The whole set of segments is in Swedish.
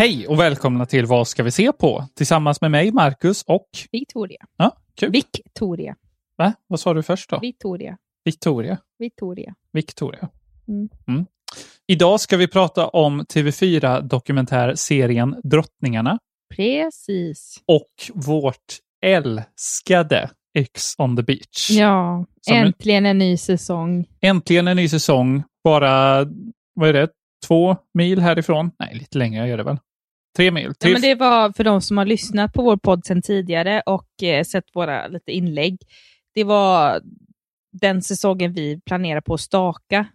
Hej och välkomna till Vad ska vi se på? Tillsammans med mig, Marcus och... Victoria. Ja, kul. Victoria. Va? Vad sa du först då? Victoria. Victoria. Victoria. Victoria. Mm. Mm. Idag ska vi prata om TV4-dokumentärserien Drottningarna Precis. och vårt älskade X on the beach. Ja, Som en- äntligen en ny säsong. Äntligen en ny säsong, bara, vad är det, två mil härifrån? Nej, lite längre är det väl? Tre mil? Ja, Tre... men det var för de som har lyssnat på vår podd sedan tidigare och eh, sett våra lite inlägg. Det var den säsongen vi planerade på att staka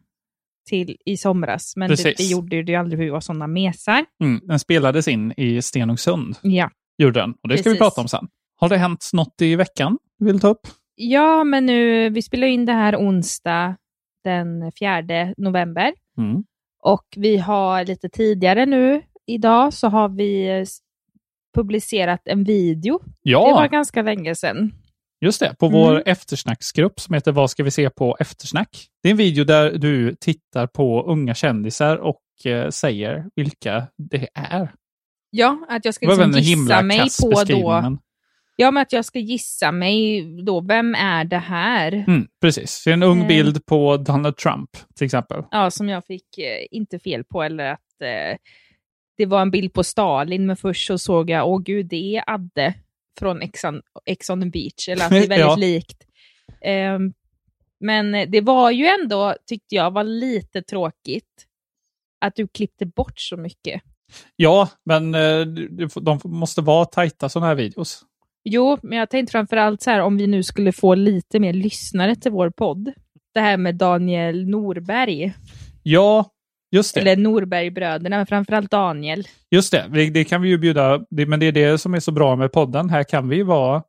till i somras, men det, Precis. det gjorde det aldrig vi var sådana mesar. Mm, den spelades in i Stenungsund, Ja. gjorde den. Och det ska vi Precis. prata om sen. Har det hänt något i veckan du vill ta upp? ja, men nu, vi spelar in det här onsdag den 4 november. Mm. Och vi har lite tidigare nu, idag, så har vi eh, publicerat en video. Ja, Det var ganska länge sedan. just det. På vår Mm. eftersnacksgrupp som heter Vad ska vi se på eftersnack? Det är en video där du tittar på unga kändisar och eh, säger vilka det är. Ja, att jag ska liksom gissa mig på då. Ja, men att jag ska gissa mig då, vem är det här? Mm, precis. Det är en ung Eh. bild på Donald Trump till exempel. Ja, som jag fick eh, inte fel på, eller att eh, det var en bild på Stalin, men först så såg jag, åh gud, det är Adde från Ex on, Ex on the beach, eller att det är väldigt Ja. likt. Ehm, men det var ju ändå, tyckte jag, var lite tråkigt att du klippte bort så mycket. Ja, men eh, de måste vara tajta sådana här videos. Jo, men jag tänkte framförallt så här, om vi nu skulle få lite mer lyssnare till vår podd. Det här med Daniel Norberg, Ja, just det. eller Norbergbröderna, men framförallt Daniel. Just det, det, kan vi ju bjuda, men det är det som är så bra med podden. Här kan vi vara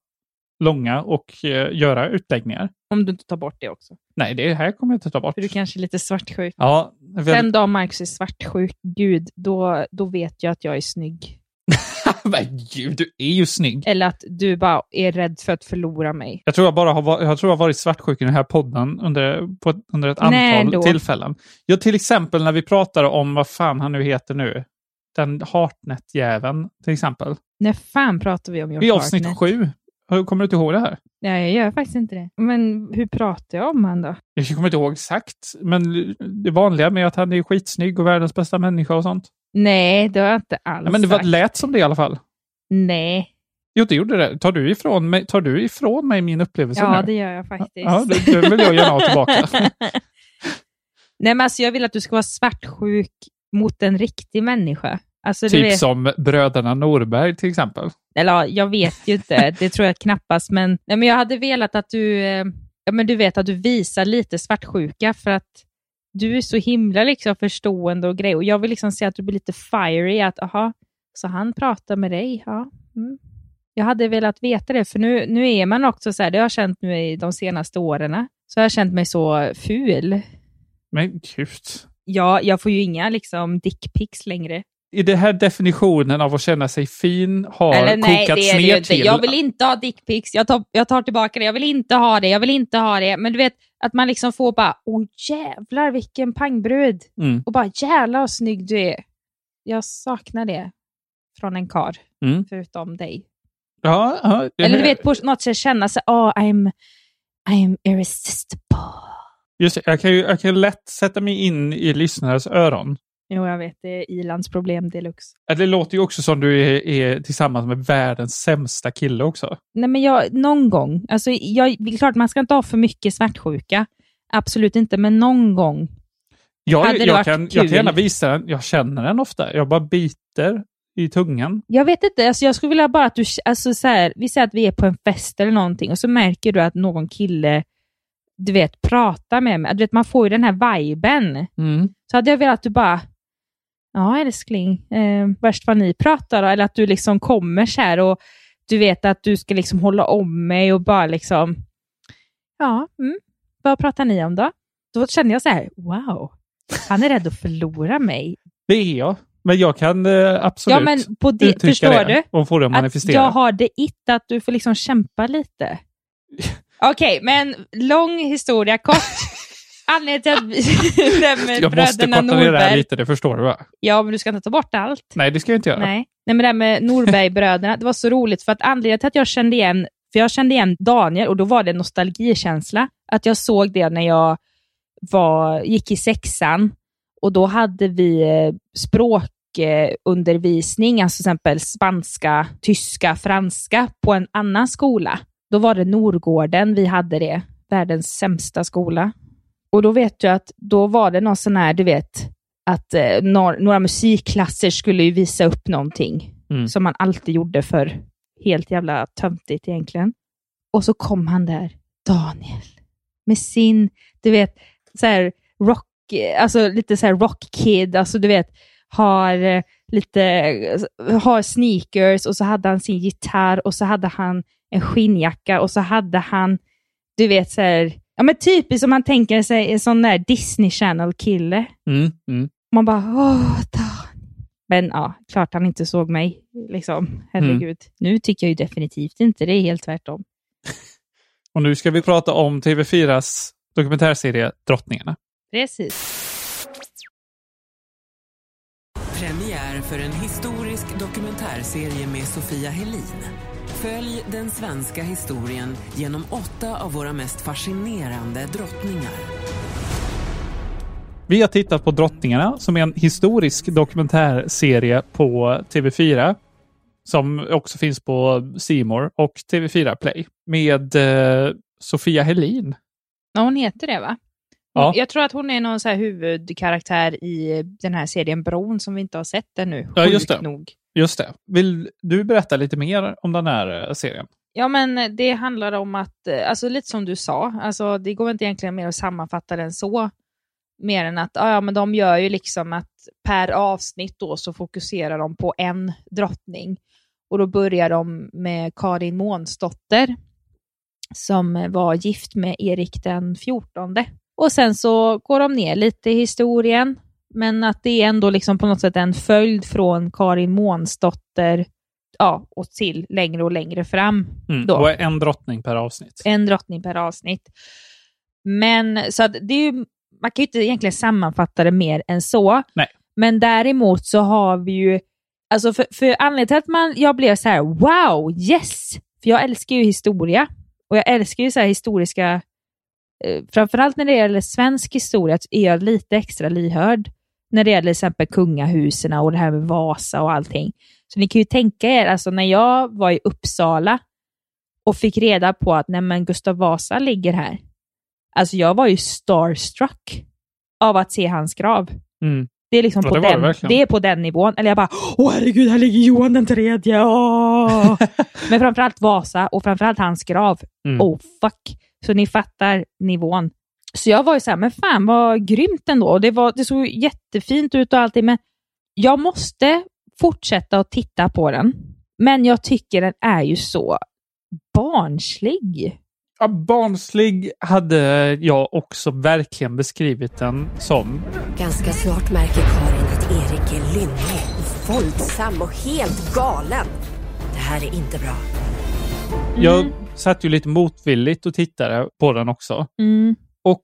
långa och eh, göra utläggningar. Om du inte tar bort det också. Nej, det här kommer jag inte ta bort. För du kanske är lite svartsjuk. Ja, väl- Den dag Marcus är svartsjuk, gud, då, då vet jag att jag är snygg. men gud, du är ju snygg. Eller att du bara är rädd för att förlora mig. Jag tror jag bara har, jag tror jag varit svartsjuk i den här podden under, på, under ett Nej, antal då. tillfällen. Ja, till exempel när vi pratar om vad fan han nu heter nu. Den Hartnett-jäveln, till exempel. När fan pratar vi om George I avsnitt Hartnett? sju. Kommer du inte ihåg det här? Nej, jag gör faktiskt inte det. Men hur pratar jag om han då? Jag kommer inte ihåg exakt, men det vanliga med att han är skitsnygg och världens bästa människa och sånt. Nej, det har jag inte alls Ja, men det var, sagt. lät som det i alla fall. Nej. Jo, det gjorde det. Tar du ifrån mig, tar du ifrån mig min upplevelse Ja, nu? det gör jag faktiskt. Ja, det, det vill jag gärna ha tillbaka. Nej, men alltså jag vill att du ska vara svartsjuk mot en riktig människa. Alltså, typ vet, som bröderna Norberg till exempel. eller ja, jag vet ju inte, det tror jag knappast, men, nej, men jag hade velat att du, eh, ja, men du vet att du visar lite svartsjuka för att du är så himla liksom förstående och grej och jag vill liksom se att du blir lite fiery, att aha, så han pratar med dig, ja. Mm. Jag hade velat veta det, för nu, nu är man också så här, det har jag känt nu i de senaste åren, så har jag känt mig så ful. Men gud. Ja, jag får ju inga liksom dickpics längre. I den här definitionen av att känna sig fin har Eller nej, kokats det är det ner inte. till... Jag vill inte ha dickpics. Jag tar, jag tar tillbaka det. Jag vill inte ha det. Jag vill inte ha det. Men du vet, att man liksom får bara, åh jävlar vilken pangbrud. Mm. Och bara, jävlar vad snygg du är. Jag saknar det från en kar Mm. förutom dig. Ja, ja, det- Eller du vet, på något sätt känna sig, oh, I'm, I'm irresistible. Just det, jag kan ju jag kan lätt sätta mig in i lyssnares öron. Jo, jag vet, det är Ilans problem deluxe. Det låter ju också som du är, är tillsammans med världens sämsta kille också. Nej, men jag, någon gång. Alltså, jag, det är klart, man ska inte ha för mycket svartsjuka. Absolut inte, men någon gång. Jag, Hade det jag, varit kan, jag kul? kan gärna visa den. Jag känner den ofta. Jag bara biter i tungan. Jag vet inte, alltså jag skulle vilja bara att du, alltså så här, vi säger att vi är på en fest eller någonting och så märker du att någon kille, du vet, pratar med mig. Du vet, man får ju den här viben. Mm. Så hade jag velat att du bara, ja älskling, eh, värst vad ni pratar. Eller att du liksom kommer så här och du vet att du ska liksom hålla om mig och bara liksom, ja, mm, vad pratar ni om då? Då känner jag så här, wow, han är rädd att förlora mig. Det är jag. Men jag kan eh, absolut Ja, men på det, uttrycka förstår det du? och få det att Att manifestera. jag har det it, att du får liksom kämpa lite. Okej, men lång historia kort. Anledningen till att vi jag måste korta ner det här lite, det förstår du va? Ja, men du ska inte ta bort allt. Nej, det ska jag inte göra. Nej. Nej, men det här med Norbergbröderna, det var så roligt för att anledningen till att jag kände igen, för jag kände igen Daniel och då var det en nostalgikänsla. Att jag såg det när jag var, gick i sexan och då hade vi eh, språkundervisning, alltså till exempel spanska, tyska, franska på en annan skola. Då var det Norgården vi hade det, världens sämsta skola. Och då vet du att då var det någon sån här, du vet, att eh, några, några musikklasser skulle ju visa upp någonting Mm. som man alltid gjorde för helt jävla töntigt egentligen. Och så kom han där, Daniel, med sin, du vet, så här rock, alltså lite så här rockkid, alltså du vet, har eh, lite, har sneakers och så hade han sin gitarr och så hade han en skinnjacka och så hade han, du vet så här, ja men typiskt som man tänker sig en sån där Disney Channel-kille. Mm, mm. Man bara, åh, Dan. Men ja, klart han inte såg mig. Liksom. Herregud. Nu tycker jag ju definitivt inte det, är helt tvärtom. Och nu ska vi prata om TV4s dokumentärserie Drottningarna. Precis. Premiär för en historisk dokumentärserie med Sofia Helin. Följ den svenska historien genom åtta av våra mest fascinerande drottningar. Vi har tittat på Drottningarna som är en historisk dokumentärserie på TV4 som också finns på Simor och TV4 Play med eh, Sofia Helin. Ja, hon heter det va? Hon, Ja. Jag tror att hon är någon så här huvudkaraktär i den här serien Bron som vi inte har sett ännu. Ja, just det. Nog. Just det. Vill du berätta lite mer om den här eh, serien? Ja, men eh, det handlar om att, eh, alltså lite som du sa, alltså det går inte egentligen mer att sammanfatta den så. Mer än att, ah, ja, men de gör ju liksom att per avsnitt då så fokuserar de på en drottning. Och då börjar de med Karin Månsdotter som var gift med Erik den 14. Och sen så går de ner lite i historien, men att det är ändå liksom på något sätt en följd från Karin Månsdotter ja, och till längre och längre fram. Mm. Då. Och en drottning per avsnitt. En drottning per avsnitt. Men så att det är ju, man kan ju inte egentligen sammanfatta det mer än så. Nej. Men däremot så har vi ju, alltså för, för anledningen till att man, jag blev så här, wow, yes! För jag älskar ju historia. Och jag älskar ju så historiska, eh, framförallt när det gäller svensk historia, är jag lite extra lyhörd. När det gäller till exempel kungahusen och det här med Vasa och allting. Så ni kan ju tänka er, alltså när jag var i Uppsala och fick reda på att nej men Gustav Vasa ligger här. Alltså jag var ju starstruck av att se hans grav. Mm. Det är liksom Ja, på, det det den, verkligen. det är på den nivån. Eller jag bara, åh herregud, här ligger Johan den tredje. Åh! Men framförallt Vasa och framförallt hans grav. Mm. Oh fuck. Så ni fattar nivån. Så jag var ju så här, men fan vad grymt ändå. Och det, var, det såg jättefint ut och allting, men jag måste fortsätta att titta på den. Men jag tycker den är ju så barnslig. Ja, barnslig hade jag också verkligen beskrivit den som. Ganska snart märker Karin att Erik är lynnig, våldsam och helt galen. Det här är inte bra. Jag Mm. satt ju lite motvilligt och tittade på den också. Mm. Och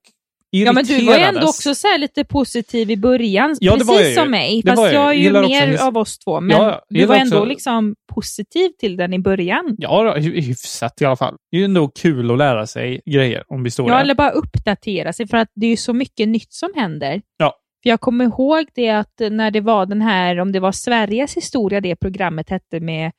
Ja, men du var ju ändå också så här lite positiv i början, Ja, precis jag som mig. Det Fast jag. jag är ju gillar också mer his- av oss två. Men Ja, du var ändå också- liksom positiv till den i början. Ja, hyfsat i alla fall. Det är ju ändå kul att lära sig grejer om historia. Ja, eller bara uppdatera sig för att det är ju så mycket nytt som händer. Ja. För jag kommer ihåg det att när det var den här, om det var Sveriges historia det programmet hette med,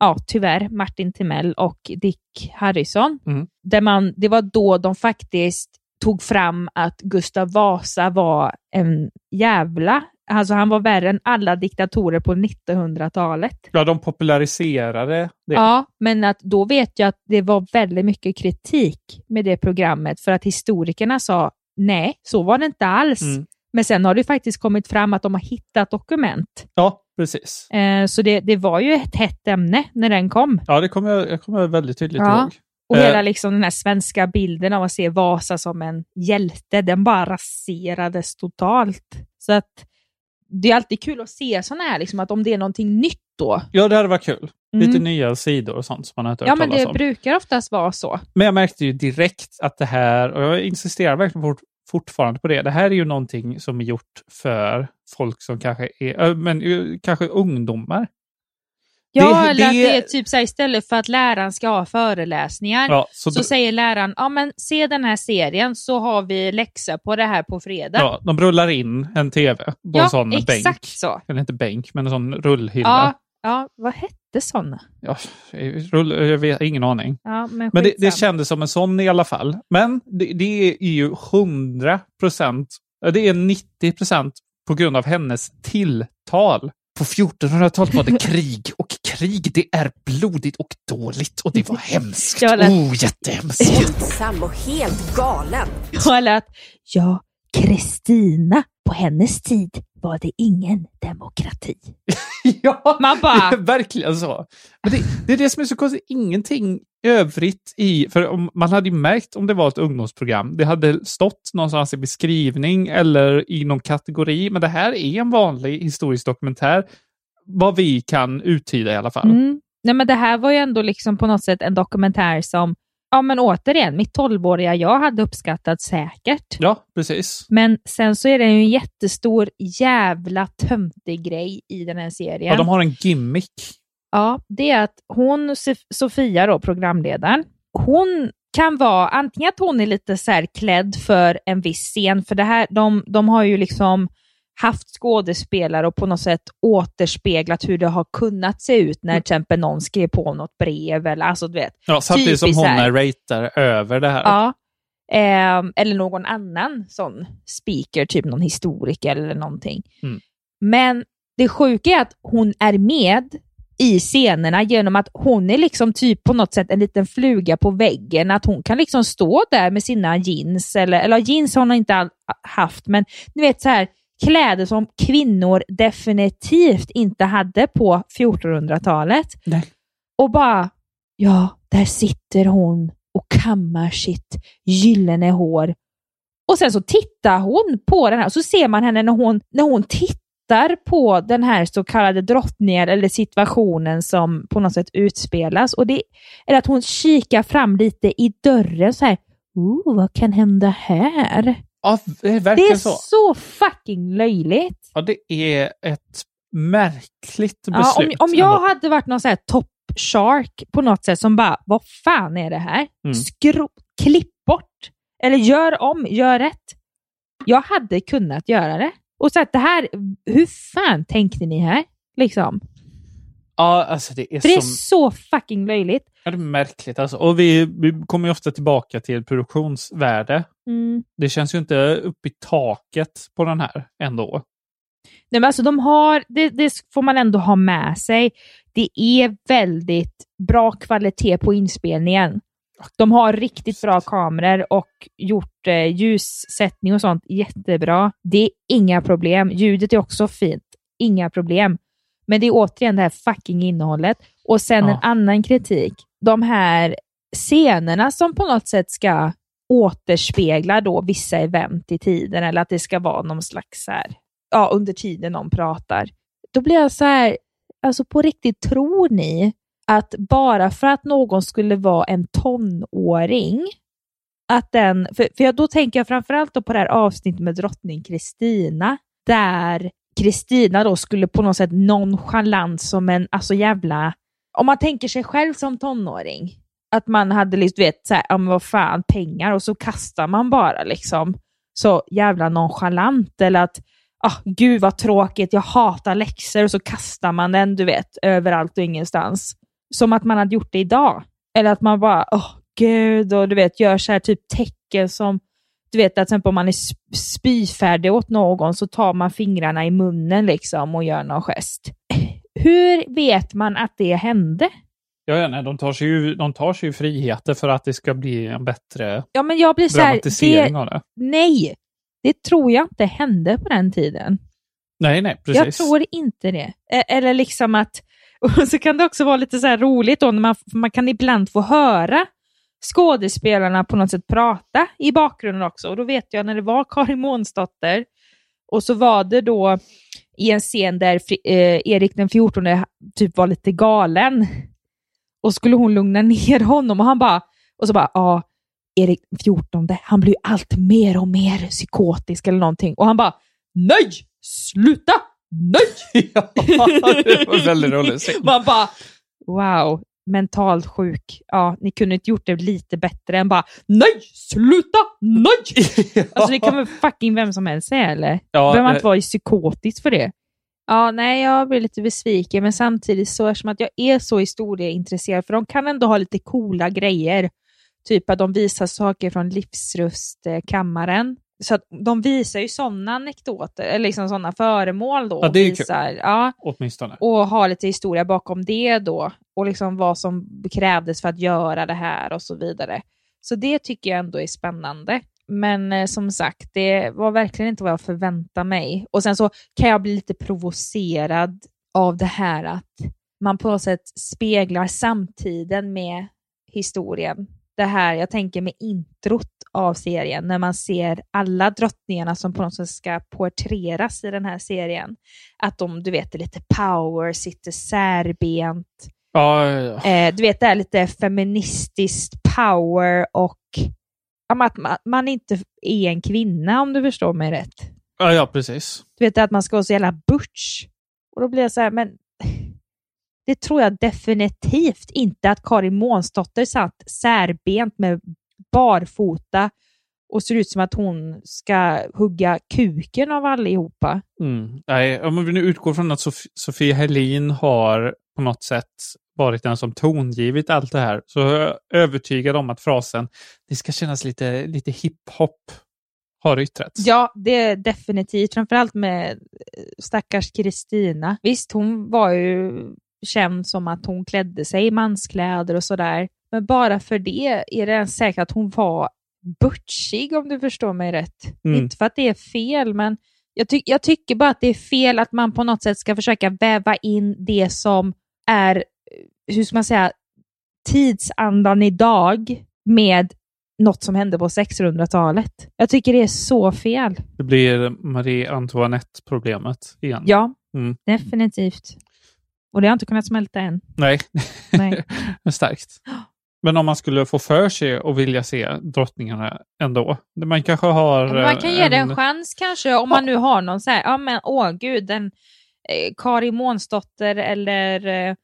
ja tyvärr, Martin Timell och Dick Harrison. Mm. Där man, det var då de faktiskt tog fram att Gustav Vasa var en jävla, alltså han var värre än alla diktatorer på 1900-talet. Ja, de populariserade det. Ja, men att då vet jag att det var väldigt mycket kritik med det programmet för att historikerna sa nej, så var det inte alls. Mm. Men sen har det faktiskt kommit fram att de har hittat dokument. Ja, precis. Eh, så det, det var ju ett hett ämne när den kom. Ja, det kommer jag, jag kommer väldigt tydligt Ja. ihåg. Och Eh. hela liksom den här svenska bilden av att se Vasa som en hjälte, den bara raserades totalt. Så att det är alltid kul att se sådana här, liksom, att om det är någonting nytt då. Ja, det hade varit kul. Lite Mm. nya sidor och sånt som man inte har Ja, hört men det om. brukar oftast vara så. Men jag märkte ju direkt att det här, och jag insisterar verkligen fort, fortfarande på det, det här är ju någonting som är gjort för folk som kanske är, men kanske ungdomar. Ja, Det- eller att det- är typ så här, istället för att läraren ska ha föreläsningar Ja, så, så säger läraren, ja men se den här serien så har vi läxa på det här på fredag. ja, de rullar in en tv på Ja, en sån exakt bänk. så. Eller inte bänk, men en sån rullhylla. Ja, ja, vad hette sådana? Ja, rull, jag vet, ingen aning. Ja, men Men det, det kändes som en sån i alla fall. Men det, det är ju 100 procent, det är 90 procent på grund av hennes tilltal. På 1400-talet var det krig och krig det är blodigt och dåligt och det var hemskt. Ja, eller- Oh, jättehemskt. Våldsam och helt galen. Eller att, ja, Kristina, på hennes tid var det ingen demokrati. ja, Man bara- det är verkligen så. Men det, det är det som är så konstigt. Ingenting övrigt i... För om, man hade ju märkt om det var ett ungdomsprogram. Det hade stått någonstans i beskrivning eller i någon kategori. Men det här är en vanlig historisk dokumentär. Vad vi kan uttyda i alla fall. Mm. Nej, men det här var ju ändå liksom på något sätt en dokumentär som, ja men återigen, mitt 12-åriga jag hade uppskattat säkert. Ja, precis. Men sen så är det ju en jättestor jävla töntig grej i den här serien. Ja, de har en gimmick. Ja, det är att hon, Sof- Sofia då, programledaren, hon kan vara antingen att hon är lite så klädd för en viss scen, för det här, de, de har ju liksom haft skådespelare och på något sätt återspeglat hur det har kunnat se ut när till exempel någon skrev på något brev eller alltså du vet. Ja, samtidigt som hon här. narratar över det här. Ja. Ehm, eller någon annan sån speaker, typ någon historiker eller någonting. Mm. Men det sjuka är att hon är med i scenerna genom att hon är liksom typ på något sätt en liten fluga på väggen. Att hon kan liksom stå där med sina jeans, eller, eller jeans har hon inte all, haft, men ni vet så här kläder som kvinnor definitivt inte hade på 1400-talet. Nej. Och bara, ja, där sitter hon och kammar sitt gyllene hår. Och sen så tittar hon på den här, och så ser man henne när hon, när hon tittar på den här så kallade drottningen eller situationen som på något sätt utspelas. Och det är att hon kikar fram lite i dörren så här, oh, vad kan hända här? Ja, det är Det verkligen är så. så fucking löjligt. Ja, det är ett märkligt beslut. Ja, om, om jag ändå. hade varit någon så här top shark på något sätt som bara, vad fan är det här? Mm. Skro klipp bort. Eller gör om, gör rätt. Jag hade kunnat göra det. Och så att det här, hur fan tänkte ni här? Liksom. Ja, alltså det är För det är som... så fucking löjligt. Ja, det är märkligt alltså. Och vi, vi kommer ju ofta tillbaka till produktionsvärde. Mm. Det känns ju inte upp i taket på den här ändå. Nej, men alltså de har, det, det får man ändå ha med sig. Det är väldigt bra kvalitet på inspelningen. De har riktigt bra kameror och gjort eh, ljussättning och sånt jättebra. Det är inga problem. Ljudet är också fint. Inga problem. Men det är återigen det här fucking innehållet. Och sen Ja. en annan kritik. De här scenerna som på något sätt ska återspegla då vissa event i tiden eller att det ska vara någon slags så här, ja, under tiden de pratar. Då blir jag så här, alltså på riktigt, tror ni att bara för att någon skulle vara en tonåring, att den, för, för jag, då tänker jag framförallt då på det här avsnittet med drottning Kristina, där Kristina då skulle på något sätt nonchalant som en, alltså jävla, om man tänker sig själv som tonåring, att man hade liksom, vet, så här, ja men vad fan, pengar och så kastar man bara liksom så jävla nonchalant eller att ah, gud vad tråkigt, jag hatar läxor och så kastar man den, du vet, överallt och ingenstans. Som att man hade gjort det idag. Eller att man bara, åh gud, och du vet, gör så här typ tecken som du vet att till exempel om man är spyfärdig åt någon så tar man fingrarna i munnen liksom och gör någon gest. Hur vet man att det hände? Ja, ja, nej, de, tar sig ju, de tar sig ju friheter för att det ska bli en bättre Ja, men jag blir så här, dramatisering det, av det. nej, det tror jag inte hände på den tiden. Nej, nej, precis. Jag tror inte det. E- Eller liksom att, och så kan det också vara lite så här roligt då, när man, man kan ibland få höra skådespelarna på något sätt prata i bakgrunden också. Och då vet jag när det var Karin Månsdotter och så var det då i en scen där eh, Erik den 14 typ var lite galen. Och skulle hon lugna ner honom och han bara, och så bara, ja, Erik den 14, han blir allt mer och mer psykotisk eller någonting. Och han bara, nej, sluta, nej! ja, det var väldigt roligt. Man bara, wow, mentalt sjuk. Ja, ni kunde inte gjort det lite bättre än bara, nej, sluta, nej! Alltså det kan väl fucking vem som helst säga eller? Ja, Behöver man eh, inte vara psykotisk för det? Ja, nej, jag blir lite besviken, men samtidigt så eftersom att jag är så historieintresserad, för de kan ändå ha lite coola grejer. Typ att de visar saker från livsrustkammaren. Så att de visar ju sådana anekdoter, eller liksom sådana föremål då. Ja, det är visar, ja, Åtminstone. och ha lite historia bakom det då. Och liksom vad som krävdes för att göra det här och så vidare. Så det tycker jag ändå är spännande. Men eh, som sagt, det var verkligen inte vad jag förväntade mig. Och sen så kan jag bli lite provocerad av det här att man på något sätt speglar samtiden med historien. Det här, jag tänker med introt av serien, när man ser alla drottningarna som på något sätt ska porträtteras i den här serien. Att de, du vet, är lite power, sitter särbent. Ja, ja, ja. Eh, du vet, det är lite feministiskt power och att man, man inte är en kvinna om du förstår mig rätt. ja, ja precis. Du vet att man ska vara så jävla butch. Och då blir jag så här, men det tror jag definitivt inte att Karin Månsdotter satt särbent med barfota och ser ut som att hon ska hugga kuken av allihopa. Mm. Nej, om vi nu utgår från att Sof- Sofia Helin har på något sätt varit den som tongivit allt det här, så är jag övertygad om att frasen det ska kännas lite, lite hiphop har yttrats. Ja, det är definitivt. Framförallt med eh, stackars Kristina. Visst, hon var ju känd som att hon klädde sig i manskläder och sådär. Men bara för det är det ens säkert att hon var butchig om du förstår mig rätt. Mm. Inte för att det är fel, men jag, ty- jag tycker bara att det är fel att man på något sätt ska försöka väva in det som är, eh, hur ska man säga, tidsandan idag med något som hände på 1600-talet. Jag tycker det är så fel. Det blir Marie Antoinette-problemet igen. Ja, Mm. definitivt. Och det har inte kunnat smälta än. Nej, Nej. starkt. Men om man skulle få för sig och vilja se drottningarna ändå. Man kanske har... Man kan ge det en en- chans kanske om man nu har någon så här, ja men åh gud, den eh, Kari Månsdotter eller eh,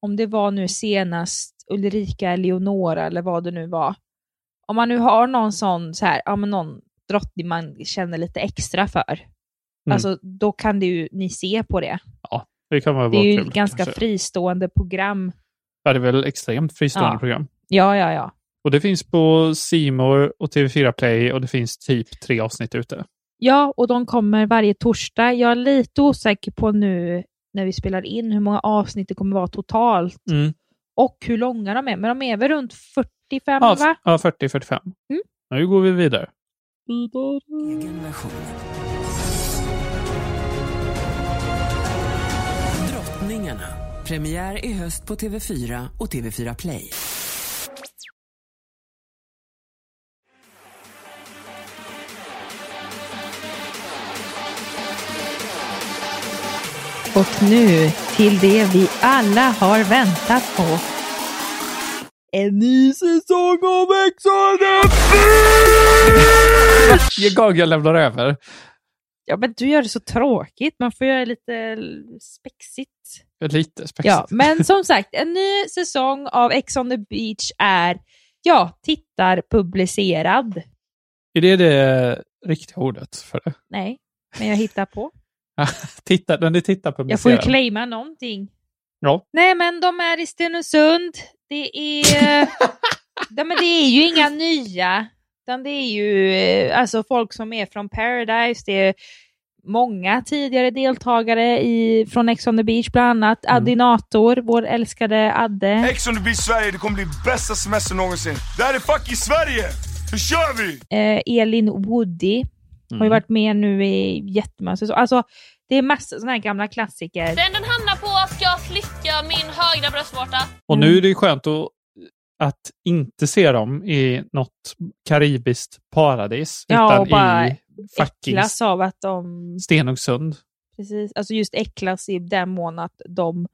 om det var nu senast Ulrika Eleonora eller vad det nu var. Om man nu har någon sån, så här, ja men någon drottning man känner lite extra för. Mm. Alltså då kan det ju ni se på det. Det kan vara Det är ju kul, ganska kanske. fristående program. Ja, det är väl extremt fristående Ja. program. Ja, ja, ja. Och det finns på Simor och TV4 Play och det finns typ tre avsnitt ute. Ja, och de kommer varje torsdag. Jag är lite osäker på nu när vi spelar in hur många avsnitt det kommer vara totalt Mm. och hur långa de är. Men de är väl runt 45 Ja, va? ja 40-45. Mm. Nu går vi vidare. Version. Drottningarna. Premiär i höst på TV4 och TV4 Play. Och nu till det vi alla har väntat på. En ny säsong av Ex on the Varje gång jag lämnar över. Ja, men du gör det så tråkigt. Man får göra lite spexigt. Lite spexigt. Ja, men som sagt, en ny säsong av Ex on the beach är, ja, tittar publicerad. Är det det riktiga ordet för det? Nej, men jag hittar på. Titta, när ni tittar på Jag får ju claima någonting. Ja. Nej, men de är i Stenungsund. Det är... Nej, men det är ju inga nya. utan det är ju eh, alltså folk som är från Paradise, det är många tidigare deltagare i, från Ex on the beach, bland annat Mm. Addinator, vår älskade Adde. Ex on the beach Sverige, det kommer bli bästa semester någonsin. Det här är fucking Sverige! Nu kör vi! Eh, Elin Woody har ju varit med nu i jättemånga säsonger. Alltså, det är massor sådana här gamla klassiker. Den den hamnar på ska jag slicka min högra bröstvårta. Och Mm. nu är det ju skönt att, att inte se dem i något karibiskt paradis. Ja, utan och bara i fucking Äcklas av att de Stenungsund. Precis, alltså just äcklas i den mån att de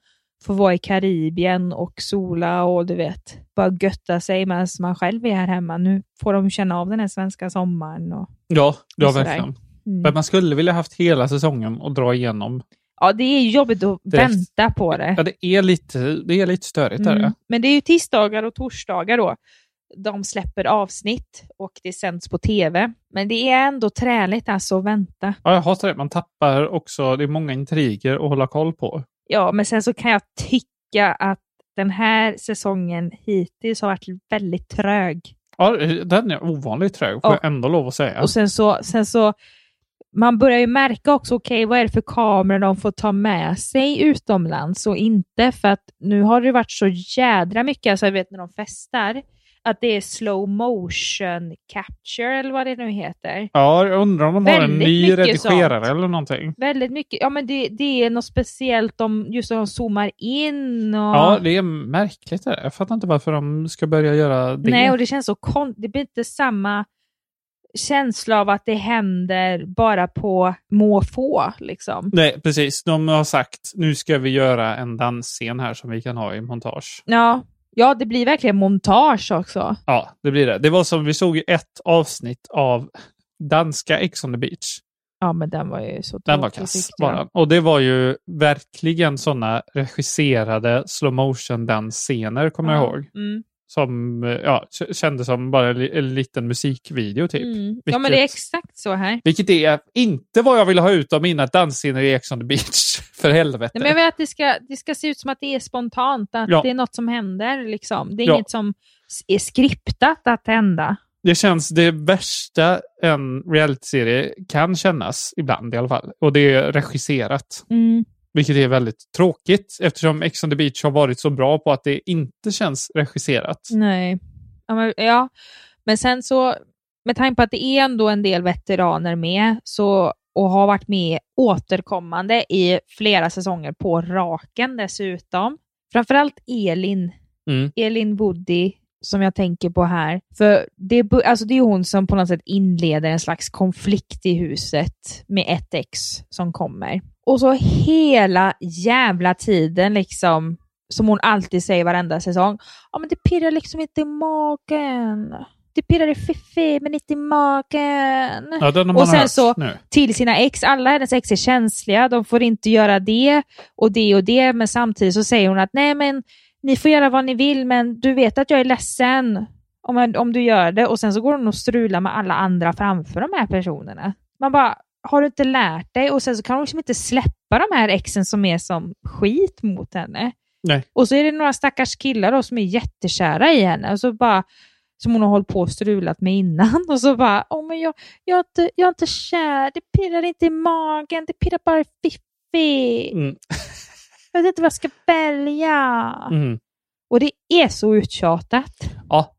får vara i Karibien och sola och du vet, bara götta sig medan man själv är här hemma. Nu får de känna av den här svenska sommaren. Och, Ja, ja Och verkligen. mm. Men man skulle vilja haft hela säsongen och dra igenom. Ja, det är jobbigt att Direkt. vänta på det. Ja, det är lite, det är lite störigt. Mm. det. Men det är ju tisdagar och torsdagar då. De släpper avsnitt och det sänds på tv. Men det är ändå träligt alltså att vänta. Ja, jag hatar det. Man tappar också, det är många intriger att hålla koll på. Ja, men sen så kan jag tycka att den här säsongen hittills har varit väldigt trög. Ja, den är ovanligt trög, får Ja. jag ändå lov att säga. Och sen så, sen så, man börjar ju märka också, okej, vad är det för kameror de får ta med sig utomlands och inte? För att nu har det varit så jädra mycket, alltså jag vet när de festar, att det är slow motion capture eller vad det nu heter. Ja, jag undrar om de har en ny redigerare sånt. eller någonting. Väldigt mycket, ja men det, det är något speciellt om just när de zoomar in och... Ja, det är märkligt. Det. där. Jag fattar inte varför de ska börja göra det. Nej, och det känns så kon- Det blir inte samma känsla av att det händer bara på måfå. Liksom. Nej, precis. De har sagt nu ska vi göra en dansscen här som vi kan ha i montage. Ja, ja, det blir verkligen montage också. Ja, det blir det. Det var som vi såg i ett avsnitt av danska Ex on the beach. Ja, men den var ju så Den var kass jag. bara. Och det var ju verkligen sådana regisserade slow motion dansscener, kommer jag Ja. ihåg. Mm. Som eh, ja, kändes som bara en, li- en liten musikvideo typ. Mm. Ja, men det är exakt så här. Vilket är inte vad jag vill ha ut av mina dansscener i Ex on the beach. För helvete. Nej, men jag vet att det ska, det ska se ut som att det är spontant, att Ja. det är något som händer. Liksom. Det är Ja. inget som är skriptat att hända. Det känns det värsta en realityserie kan kännas ibland i alla fall. Och det är regisserat. Mm. Vilket är väldigt tråkigt eftersom Ex on the beach har varit så bra på att det inte känns regisserat. Nej. Ja men, ja, men sen så, med tanke på att det är ändå en del veteraner med så, och har varit med återkommande i flera säsonger på raken dessutom. Framförallt Elin, Mm. Elin Woody som jag tänker på här. För det, alltså det är hon som på något sätt inleder en slags konflikt i huset med ett ex som kommer. Och så hela jävla tiden liksom, som hon alltid säger varenda säsong, ja men det pirrar liksom inte i magen. Det pirrar i fiffi men inte i magen. Ja, den har man Och sen hört så nu. till sina ex, alla hennes ex är känsliga, de får inte göra det och det och det, men samtidigt så säger hon att nej men ni får göra vad ni vill, men du vet att jag är ledsen om, jag- om du gör det. Och sen så går hon och strular med alla andra framför de här personerna. Man bara, har du inte lärt dig? Och sen så kan hon liksom inte släppa de här exen som är som skit mot henne. Nej. Och så är det några stackars killar då som är jättekära i henne och så bara som hon har hållit på och strulat med innan och så bara, åh men jag, jag, är inte, jag är inte kär, det pirrar inte i magen, det pirrar bara i fiffi. Mm. Jag vet inte vad jag ska välja. Mm. Och det är så uttjatat. Ja,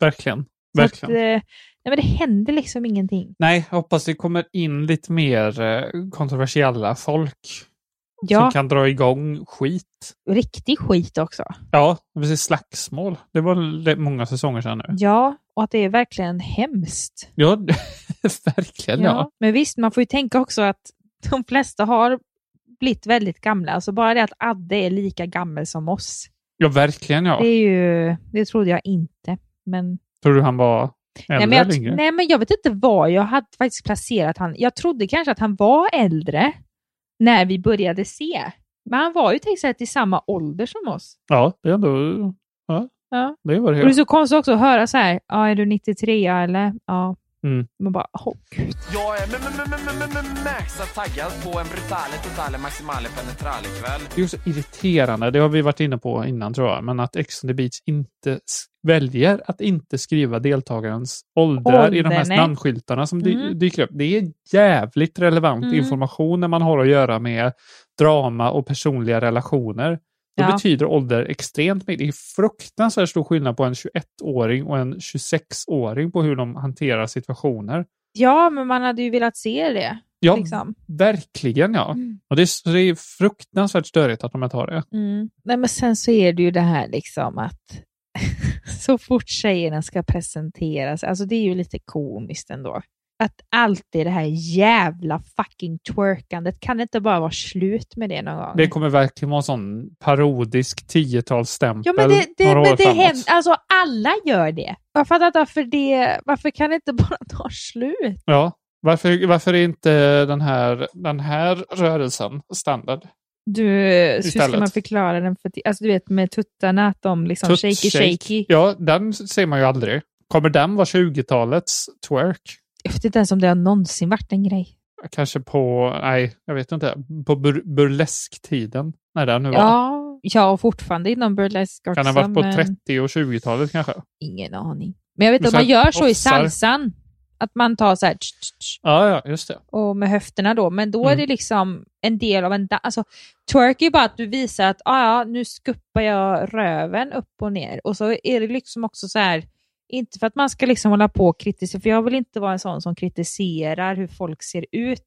verkligen. Så att, verkligen. eh, nej, men det händer liksom ingenting. Nej, jag hoppas det kommer in lite mer eh, kontroversiella folk som Ja, kan dra igång skit. riktig skit också. Ja, precis slagsmål. Det var många säsonger sedan nu. Ja, och att det är verkligen hemskt. Ja, verkligen ja. Men visst, man får ju tänka också att de flesta har blivit väldigt gamla. Alltså bara det att Adde är lika gammal som oss. Ja, verkligen ja. Det är ju, det trodde jag inte. Men, Tror du han var äldre nej, men eller jag, yngre? nej, men jag vet inte vad jag hade faktiskt placerat han. Jag trodde kanske att han var äldre när vi började se. Men han var ju exempel i samma ålder som oss. Ja, det är ändå... Ja, Ja. det var det. Och det är så konstigt också att höra så här, ja, är du 93 eller? Ja. Mm. Man bara, åh gud. Jag är m- m- m- m- m- maxat taggad på en brutale, totale, maximale penetrale-kväll. Det är också irriterande, det har vi varit inne på innan tror jag, men att Ex on the Beach inte väljer att inte skriva deltagarens åldrar i de här Ålder, nej. namnskyltarna som dy- Mm. dyker upp. Det är jävligt relevant Mm. information när man har att göra med drama och personliga relationer. Då Ja. betyder ålder extremt mycket. Det är fruktansvärt stor skillnad på en 21-åring och en 26-åring på hur de hanterar situationer. Ja, men man hade ju velat se det. Ja, Liksom. verkligen ja. Mm. Och det är, det är fruktansvärt störigt att de inte har det. Mm. Nej, men sen så är det ju det här liksom att så fort tjejerna ska presenteras, alltså det är ju lite komiskt ändå. Att alltid det här jävla fucking twerkandet, kan det inte bara vara slut med det någon gång? Det kommer verkligen vara en sån parodisk tiotalsstämpel Ja, men det, det, några år men det framåt. händer, alltså alla gör det. Jag fattar inte varför det, varför kan det inte bara ta slut? Ja, varför, varför är inte den här, den här rörelsen standard? Du, hur ska man förklara den? För, alltså du vet med tuttarna, att de liksom Tutt shaky shake. shaky. Ja, den ser man ju aldrig. Kommer den vara 20-talets twerk? Jag vet inte ens om det har någonsin varit en grej. Kanske på, nej, jag vet inte, på bur burlesktiden, när den nu var. Ja, ja, och fortfarande inom burlesk också. kan den ha varit på men 30 och 20-talet kanske? Ingen aning. Men jag vet att man gör så i salsan. Att man tar så här tsch, tsch, Ja, ja, just det. och med höfterna då. Men då är Mm. det liksom en del av en. Alltså, twerk är ju bara att du visar att ah, ja, nu skuppar jag röven upp och ner. Och så är det liksom också så här, inte för att man ska liksom hålla på och kritisera, för jag vill inte vara en sån som kritiserar hur folk ser ut.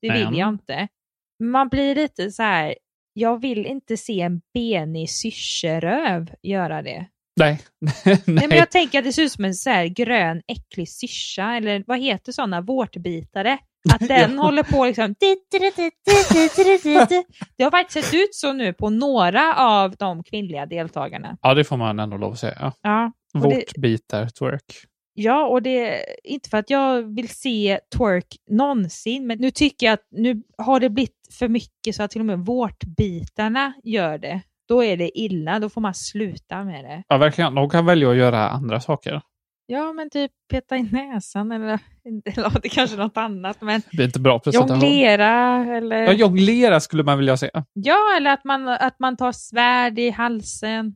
Det vill jag inte. Man blir lite så här, jag vill inte se en benig syrseröv göra det. Nej. Nej. men jag tänker att det ser ut som en så här grön äcklig syrsa, eller vad heter sådana, vårtbitare. Att den håller på liksom... Det har faktiskt sett ut så nu på några av de kvinnliga deltagarna. Ja, det får man ändå lov att säga. Ja, och det, Vårtbitar twerk. ja, och det är inte för att jag vill se twerk någonsin, men nu tycker jag att nu har det blivit för mycket så att till och med vårtbitarna gör det. Då är det illa, då får man sluta med det. Ja, verkligen. De kan välja att göra andra saker. Ja, men typ peta i näsan eller, eller det är kanske något annat. Men Det är inte bra presentation. jonglera eller... Ja, jonglera skulle man vilja se. Ja, eller att man, att man tar svärd i halsen.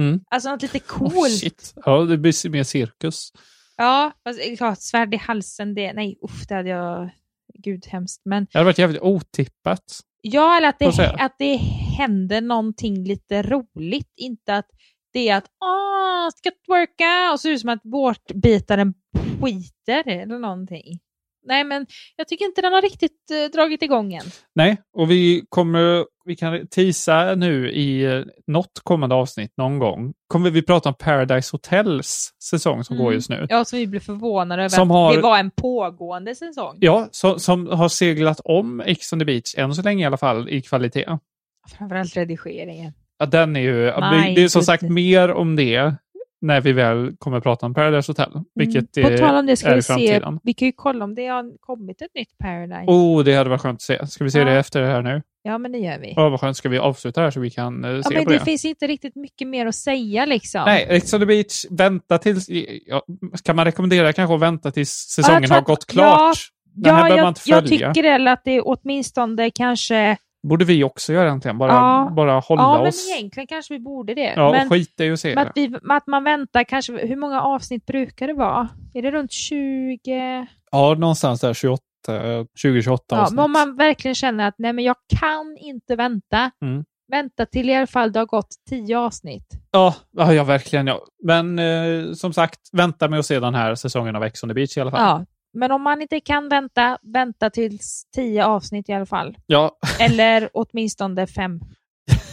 Mm. Alltså något lite Oh, coolt. shit. Ja, det blir mer cirkus. ja, klart, svärd i halsen, det, nej usch, det hade jag, gud hemskt. Men Det hade varit jävligt otippat. ja, eller att det, att det händer någonting lite roligt. Inte att det är att åh, ska twerka och så är det som att vårtbitaren skiter eller någonting. Nej, men jag tycker inte den har riktigt eh, dragit igång än. Nej, och vi kommer, vi kan teasa nu i eh, något kommande avsnitt någon gång. Kommer vi prata om Paradise Hotels säsong som går Mm. just nu. Ja, som vi blev förvånade över Som att har- det var en pågående säsong. Ja, som, som har seglat om Ex on the beach, än så länge i alla fall, i kvalitet. Framförallt redigeringen. Ja, den är ju, My det är som sagt mer om det när vi väl kommer prata om Paradise Hotel. Vilket Mm. På tal om det ska vi se, vi kan ju kolla om det har kommit ett nytt Paradise. Oh, det hade varit skönt att se. Ska vi se Ja. det efter det här nu? Ja, men det gör vi. Ja, vad skönt. Ska vi avsluta här så vi kan eh, Ja, se men på det det? finns inte riktigt mycket mer att säga liksom. Nej, Ex on the beach, vänta tills... Ja, kan man rekommendera kanske att vänta tills Ja, säsongen har gått klart? Den Ja, behöver man jag, jag tycker att det åtminstone kanske... borde vi också göra egentligen. Bara, Ja. bara hålla Ja, men oss. egentligen kanske vi borde det. Ja, men och skita i att se men det. att, vi, att man väntar kanske... Hur många avsnitt brukar det vara? Är det runt 20? Ja, någonstans där 28, 20-28 Ja, avsnitt. men om man verkligen känner att nej, men jag kan inte vänta. Mm. Vänta till i alla fall det har gått 10 avsnitt. Ja, ja, ja, verkligen. Ja. Men eh, som sagt, vänta med att se den här säsongen av Ex on the beach i alla fall. Ja, men om man inte kan vänta, vänta tills 10 avsnitt i alla fall. Ja, Eller åtminstone fem.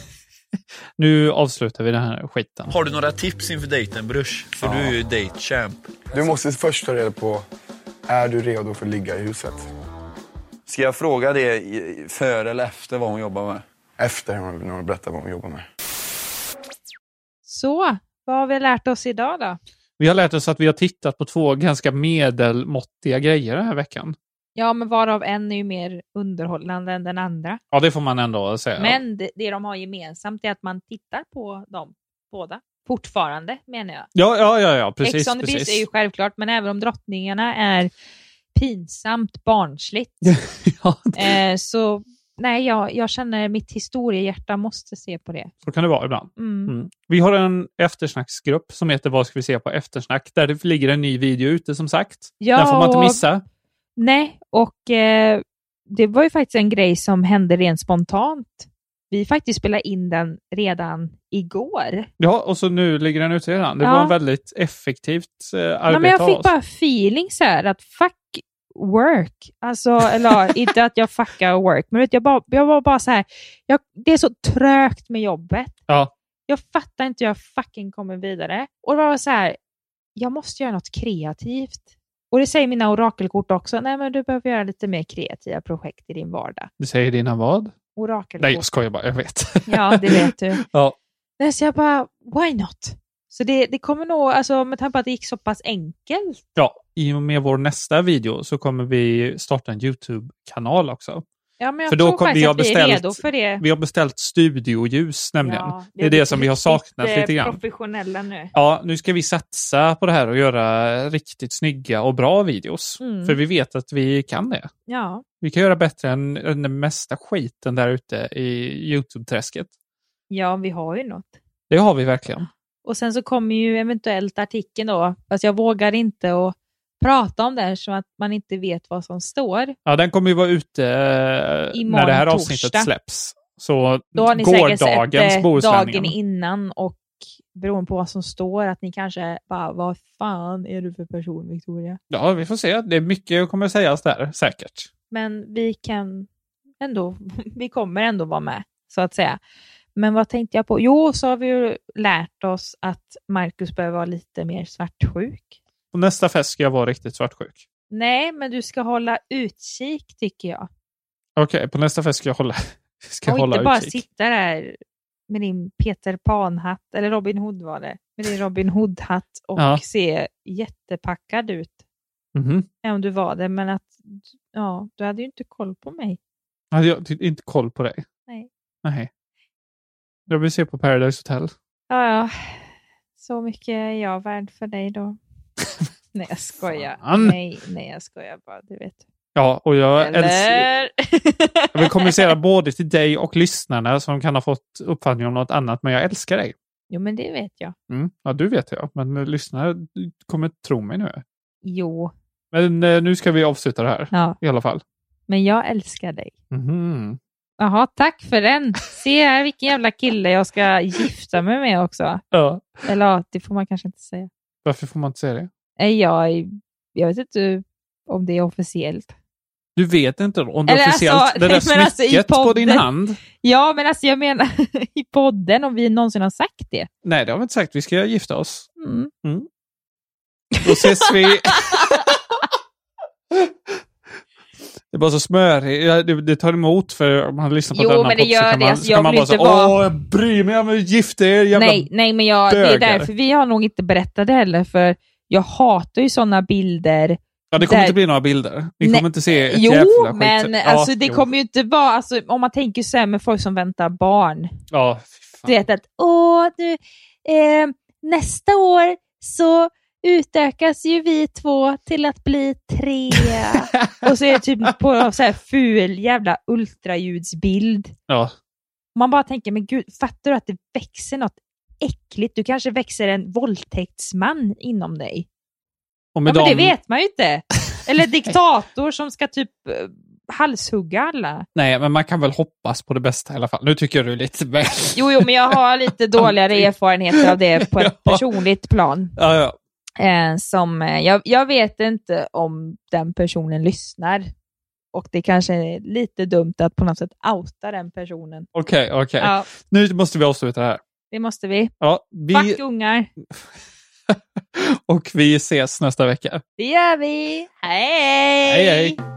nu avslutar vi den här skiten. Har du några tips inför dejten Brush? För du är ju date-champ. Du måste först ta reda på, är du redo för att ligga i huset? Ska jag fråga det före eller efter vad hon jobbar med? Efter när hon berättar vad hon jobbar med. Så, vad har vi lärt oss idag då? Vi har lärt oss att vi har tittat på två ganska medelmåttiga grejer den här veckan. Ja, men varav en är ju mer underhållande än den andra. Ja, det får man ändå säga. Men det, det de har gemensamt är att man tittar på dem båda. Fortfarande, menar jag. Ja, ja, ja, ja precis. Ex on the precis. är ju självklart, men även om drottningarna är pinsamt barnsligt ja, eh, så nej, jag, jag känner mitt historiehjärta måste se på det. Så kan det vara ibland. Mm. Mm. Vi har en eftersnacksgrupp som heter Vad ska vi se på eftersnack? Där det ligger en ny video ute som sagt. Ja, Den får man inte och- missa. Nej, och eh, det var ju faktiskt en grej som hände rent spontant. Vi faktiskt spelade in den redan igår. Ja, och så nu ligger den ute redan. Det Ja. var en väldigt effektivt eh, arbete Nej, men jag fick bara feeling så här att fuck work. Alltså, eller inte att jag fuckar work, men vet, jag, bara, jag var bara så här, jag, det är så trögt med jobbet. Ja. Jag fattar inte hur jag fucking kommer vidare. Och det var så här, jag måste göra något kreativt. Och det säger mina orakelkort också. Nej, men du behöver göra lite mer kreativa projekt i din vardag. Du säger dina vad? Orakelkort. Nej, jag skojar bara. Jag vet. Ja, det vet du. ja. Nej, så jag bara, why not? Så det, det kommer nog, alltså med tanke på att det gick så pass enkelt. ja, i och med vår nästa video så kommer vi starta en YouTube-kanal också. Ja, men jag För då tror kom- faktiskt vi har att vi är beställt- redo för det. Vi har beställt studioljus nämligen. Ja, det är det som vi har saknat lite eh, grann. professionella nu. Ja, nu ska vi satsa på det här och göra riktigt snygga och bra videos. Mm. För vi vet att vi kan det. Ja, Vi kan göra bättre än, än den mesta skiten där ute i YouTube-träsket. ja, vi har ju något. Det har vi verkligen. Och sen så kommer ju eventuellt artikeln då, fast jag vågar inte att prata om det så att man inte vet vad som står. Ja, den kommer ju vara ute eh, Imorgon när det här torsdag. avsnittet släpps. Så Då har ni sett gårdagens det Bohuslänningen. dagen innan och beroende på vad som står att ni kanske bara, vad fan är du för person Victoria? Ja, vi får se. Det är mycket som kommer sägas där, säkert. Men vi kan ändå, vi kommer ändå vara med så att säga. Men vad tänkte jag på? Jo, så har vi ju lärt oss att Marcus behöver vara lite mer svartsjuk. På nästa fest ska jag vara riktigt svartsjuk. Nej, men du ska hålla utkik tycker jag. Okej, på nästa fest ska jag hålla, ska och hålla inte bara utkik. sitta där med din Peter Pan-hatt, eller Robin Hood var det, med din Robin Hood-hatt och Ja. se jättepackad ut. Mhm. Ja, om du var det, men att ja, du hade ju inte koll på mig. Hade jag inte koll på dig? Nej. Nej. Jag vill se på Paradise Hotel. Ja, ja. Så mycket är jag värd för dig då. nej, jag skojar. Fan. Nej, nej, jag skojar bara, du vet. Ja, och jag älskar... Jag vill kommunicera både till dig och lyssnarna som kan ha fått uppfattning om något annat, men jag älskar dig. jo, men det vet jag. Mm. Ja, du vet jag, men lyssnare kommer tro mig nu. Jo, Men eh, nu ska vi avsluta det här ja, i alla fall. men jag älskar dig. Mhm. Jaha, tack för den. Se här vilken jävla kille jag ska gifta mig med också. Ja. Eller ja, det får man kanske inte säga. Varför får man inte säga det? Jag, jag vet inte om det är officiellt. Du vet inte om det är Eller officiellt, alltså, det där alltså smycket på din hand? Ja, men alltså jag menar i podden, om vi någonsin har sagt det. Nej, det har vi inte sagt. Vi ska gifta oss. Mm. Då ses vi. Det är bara så smörigt. Det, det tar emot för om man lyssnar på Jo, men det podd så gör kan det. man, så jag man bara inte vara- Åh, jag bryr mig om att gifta er, jävla Nej, nej, men jag, det är därför vi har nog inte berättat det heller, för jag hatar ju sådana bilder. Ja, det kommer där- inte bli några bilder. Ni Nej, kommer inte se ett Jo, jävla skit. men Ja, alltså, det jo. kommer ju inte vara, alltså, om man tänker så här med folk som väntar barn. Ja, fy fan. Du vet att, åh, du, eh, nästa år så utökas ju vi två till att bli tre. och så är det typ på så här ful jävla ultraljudsbild. Ja. Man bara tänker, men gud, fattar du att det växer något äckligt? Du kanske växer en våldtäktsman inom dig. Och Ja, med men det dem- vet man ju inte. Eller diktator som ska typ eh, halshugga alla. Nej, men man kan väl hoppas på det bästa i alla fall. Nu tycker du lite väl... Jo, jo, men jag har lite dåligare erfarenheter av det på ett personligt plan. Ja, ja. Eh, som, eh, jag, jag vet inte om den personen lyssnar. Och det kanske är lite dumt att på något sätt outa den personen. Okej, okej. Ja. Nu måste vi avsluta det här. Det måste vi. Ja, vi... Fuck ungar. Och vi ses nästa vecka. Det gör vi. Hej! Hej, hej.